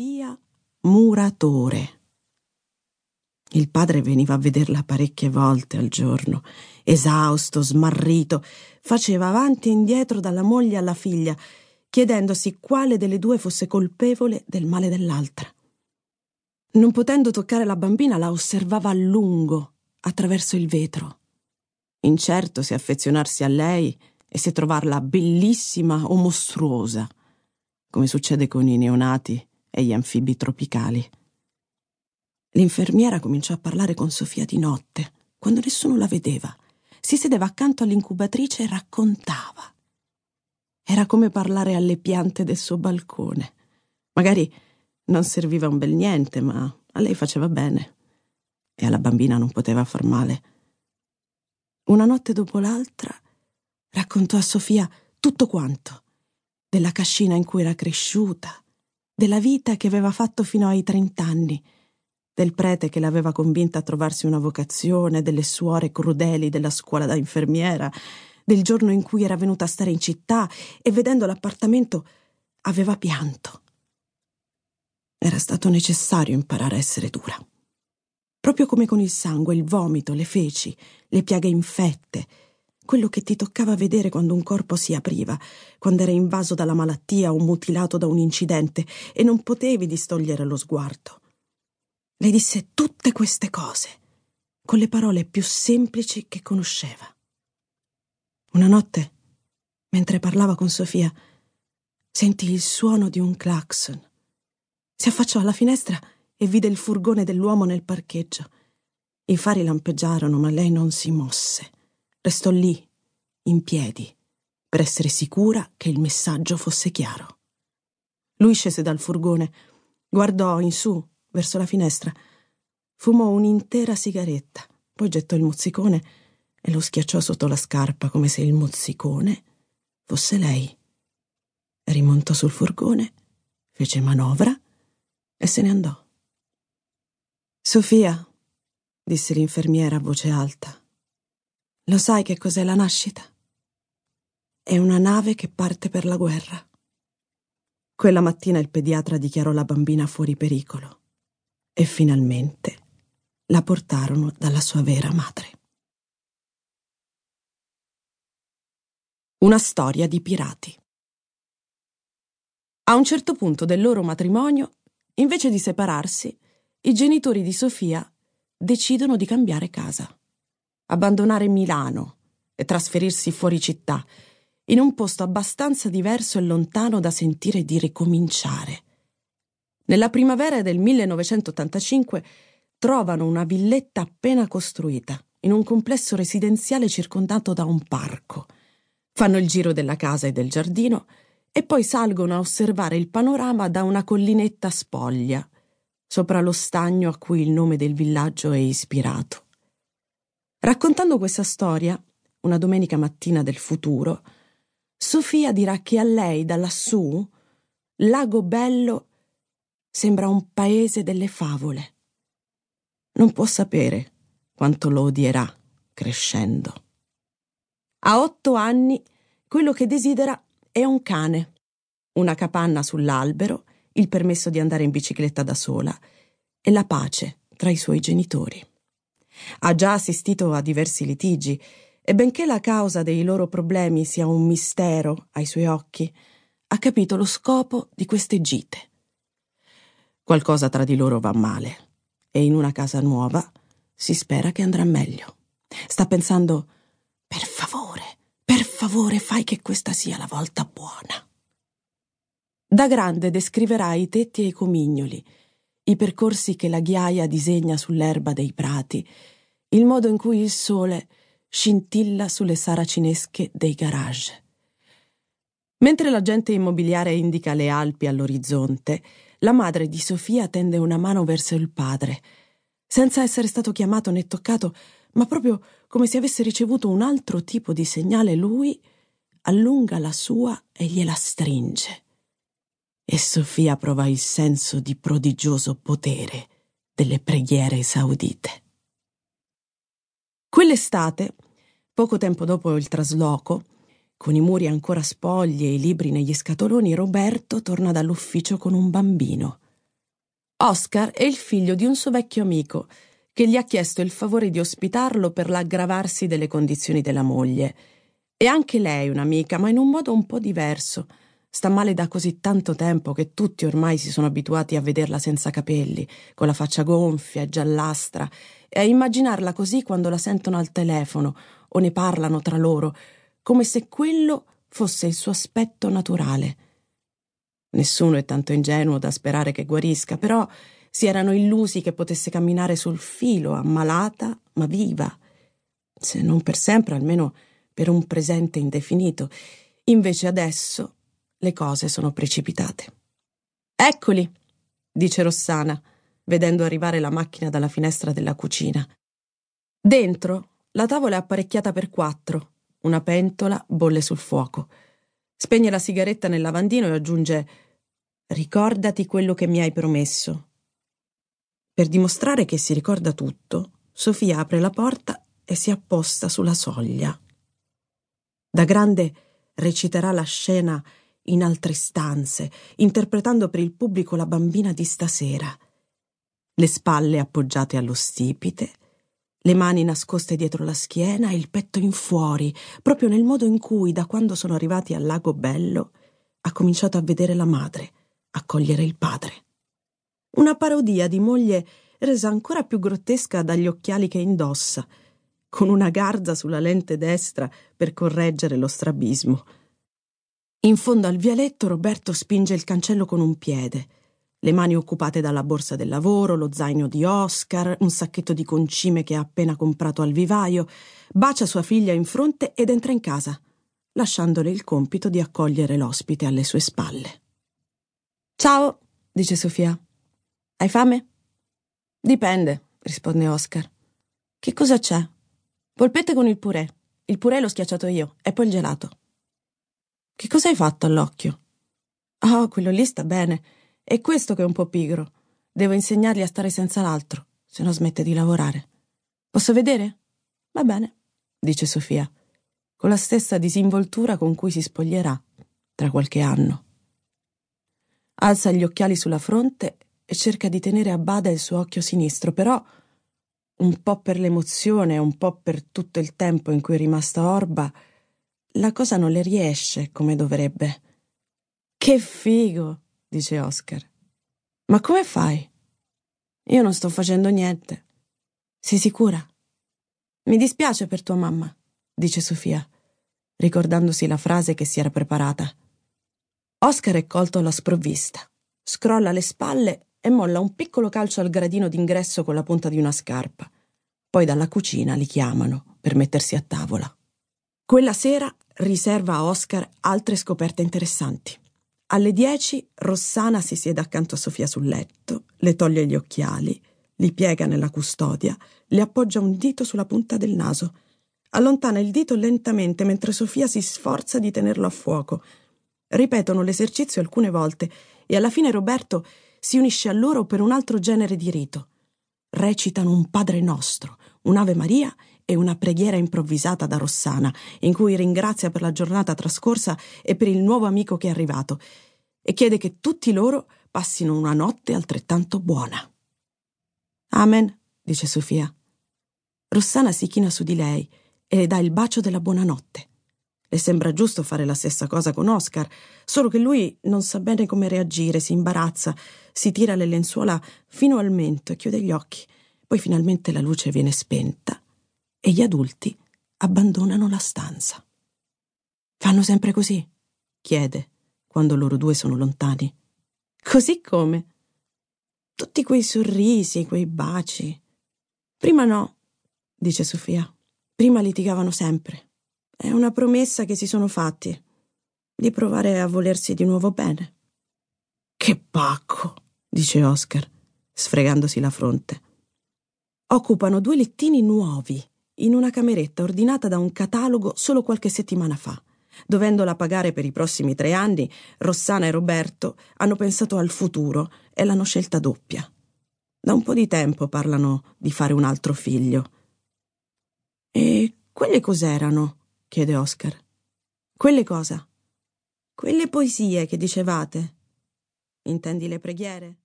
Sofia Muratore. Il padre veniva a vederla parecchie volte al giorno, esausto, smarrito, faceva avanti e indietro dalla moglie alla figlia, chiedendosi quale delle due fosse colpevole del male dell'altra. Non potendo toccare la bambina, la osservava a lungo attraverso il vetro, incerto se affezionarsi a lei e se trovarla bellissima o mostruosa, come succede con i neonati e gli anfibi tropicali. L'infermiera cominciò a parlare con Sofia di notte, quando nessuno la vedeva. Si sedeva accanto all'incubatrice e raccontava. Era come parlare alle piante del suo balcone. Magari non serviva un bel niente, ma a lei faceva bene. E alla bambina non poteva far male. Una notte dopo l'altra raccontò a Sofia tutto quanto, della cascina in cui era cresciuta, della vita che aveva fatto fino ai trent'anni, del prete che l'aveva convinta a trovarsi una vocazione, delle suore crudeli della scuola da infermiera, del giorno in cui era venuta a stare in città e vedendo l'appartamento aveva pianto. Era stato necessario imparare a essere dura. Proprio come con il sangue, il vomito, le feci, le piaghe infette, quello che ti toccava vedere quando un corpo si apriva, quando era invaso dalla malattia o mutilato da un incidente e non potevi distogliere lo sguardo. Le disse tutte queste cose, con le parole più semplici che conosceva. Una notte, mentre parlava con Sofia, sentì il suono di un clacson. Si affacciò alla finestra e vide il furgone dell'uomo nel parcheggio. I fari lampeggiarono, ma lei non si mosse. Restò lì, in piedi, per essere sicura che il messaggio fosse chiaro. Lui scese dal furgone, guardò in su, verso la finestra, fumò un'intera sigaretta, poi gettò il mozzicone e lo schiacciò sotto la scarpa come se il mozzicone fosse lei. Rimontò sul furgone, fece manovra e se ne andò. Sofia, disse l'infermiera a voce alta, lo sai che cos'è la nascita? È una nave che parte per la guerra. Quella mattina il pediatra dichiarò la bambina fuori pericolo e finalmente la portarono dalla sua vera madre. Una storia di pirati. A un certo punto del loro matrimonio, invece di separarsi, i genitori di Sofia decidono di cambiare casa abbandonare Milano e trasferirsi fuori città, in un posto abbastanza diverso e lontano da sentire di ricominciare. Nella primavera del 1985 trovano una villetta appena costruita, in un complesso residenziale circondato da un parco. Fanno il giro della casa e del giardino e poi salgono a osservare il panorama da una collinetta spoglia, sopra lo stagno a cui il nome del villaggio è ispirato. Raccontando questa storia, una domenica mattina del futuro, Sofia dirà che a lei da lassù Lago Bello sembra un paese delle favole. Non può sapere quanto lo odierà crescendo. A otto anni quello che desidera è un cane, una capanna sull'albero, il permesso di andare in bicicletta da sola e la pace tra i suoi genitori. Ha già assistito a diversi litigi e benché la causa dei loro problemi sia un mistero ai suoi occhi, ha capito lo scopo di queste gite. Qualcosa tra di loro va male e in una casa nuova si spera che andrà meglio. Sta pensando, per favore, per favore fai che questa sia la volta buona. Da grande descriverà i tetti e i comignoli, i percorsi che la ghiaia disegna sull'erba dei prati, il modo in cui il sole scintilla sulle saracinesche dei garage. Mentre l'agente immobiliare indica le Alpi all'orizzonte, la madre di Sofia tende una mano verso il padre, senza essere stato chiamato né toccato, ma proprio come se avesse ricevuto un altro tipo di segnale, lui allunga la sua e gliela stringe e Sofia prova il senso di prodigioso potere delle preghiere esaudite. Quell'estate, poco tempo dopo il trasloco, con i muri ancora spogli e i libri negli scatoloni, Roberto torna dall'ufficio con un bambino, Oscar è il figlio di un suo vecchio amico che gli ha chiesto il favore di ospitarlo per l'aggravarsi delle condizioni della moglie. E anche lei un'amica, ma in un modo un po' diverso. Sta male da così tanto tempo che tutti ormai si sono abituati a vederla senza capelli, con la faccia gonfia e giallastra, e a immaginarla così quando la sentono al telefono o ne parlano tra loro, come se quello fosse il suo aspetto naturale. Nessuno è tanto ingenuo da sperare che guarisca, però si erano illusi che potesse camminare sul filo, ammalata ma viva, se non per sempre, almeno per un presente indefinito. Invece adesso le cose sono precipitate. Eccoli, dice Rossana, vedendo arrivare la macchina dalla finestra della cucina. Dentro la tavola è apparecchiata per quattro, una pentola bolle sul fuoco. Spegne la sigaretta nel lavandino e aggiunge Ricordati quello che mi hai promesso. Per dimostrare che si ricorda tutto, Sofia apre la porta e si apposta sulla soglia. Da grande reciterà la scena in altre stanze, interpretando per il pubblico la bambina di stasera. Le spalle appoggiate allo stipite, le mani nascoste dietro la schiena e il petto in fuori, proprio nel modo in cui, da quando sono arrivati al lago Bello, ha cominciato a vedere la madre accogliere il padre. Una parodia di moglie resa ancora più grottesca dagli occhiali che indossa, con una garza sulla lente destra per correggere lo strabismo. In fondo al vialetto Roberto spinge il cancello con un piede, le mani occupate dalla borsa del lavoro, lo zaino di Oscar, un sacchetto di concime che ha appena comprato al vivaio, bacia sua figlia in fronte ed entra in casa, lasciandole il compito di accogliere l'ospite alle sue spalle. Ciao, dice Sofia. Hai fame? Dipende, risponde Oscar. Che cosa c'è? Polpette con il purè. Il purè l'ho schiacciato io, e poi il gelato. Che cosa hai fatto all'occhio? Oh, quello lì sta bene. È questo che è un po' pigro. Devo insegnargli a stare senza l'altro, se no smette di lavorare. Posso vedere? Va bene, dice Sofia, con la stessa disinvoltura con cui si spoglierà tra qualche anno. Alza gli occhiali sulla fronte e cerca di tenere a bada il suo occhio sinistro, però un po' per l'emozione, un po' per tutto il tempo in cui è rimasta orba, la cosa non le riesce come dovrebbe. Che figo, dice Oscar. Ma come fai? Io non sto facendo niente. Sei sicura? Mi dispiace per tua mamma, dice Sofia, ricordandosi la frase che si era preparata. Oscar è colto alla sprovvista. Scrolla le spalle e molla un piccolo calcio al gradino d'ingresso con la punta di una scarpa. Poi dalla cucina li chiamano per mettersi a tavola. Quella sera riserva a Oscar altre scoperte interessanti. Alle dieci Rossana si siede accanto a Sofia sul letto, le toglie gli occhiali, li piega nella custodia, le appoggia un dito sulla punta del naso. Allontana il dito lentamente mentre Sofia si sforza di tenerlo a fuoco, Ripetono l'esercizio alcune volte e alla fine Roberto si unisce a loro per un altro genere di rito. Recitano un Padre Nostro, un'Ave Maria e una preghiera improvvisata da Rossana, in cui ringrazia per la giornata trascorsa e per il nuovo amico che è arrivato, e chiede che tutti loro passino una notte altrettanto buona. Amen, dice Sofia. Rossana si china su di lei e le dà il bacio della buonanotte. Le sembra giusto fare la stessa cosa con Oscar, solo che lui non sa bene come reagire, si imbarazza, si tira le lenzuola fino al mento e chiude gli occhi. Poi finalmente la luce viene spenta e gli adulti abbandonano la stanza. Fanno sempre così? chiede, quando loro due sono lontani. Così come? Tutti quei sorrisi, quei baci. Prima no, dice Sofia. Prima litigavano sempre. È una promessa che si sono fatti, di provare a volersi di nuovo bene. Che pacco, dice Oscar, sfregandosi la fronte. Occupano due lettini nuovi, in una cameretta ordinata da un catalogo solo qualche settimana fa. Dovendola pagare per i prossimi tre anni, Rossana e Roberto hanno pensato al futuro e l'hanno scelta doppia. Da un po' di tempo parlano di fare un altro figlio. E quelle cos'erano? chiede Oscar. Quelle cosa? Quelle poesie che dicevate. Intendi le preghiere?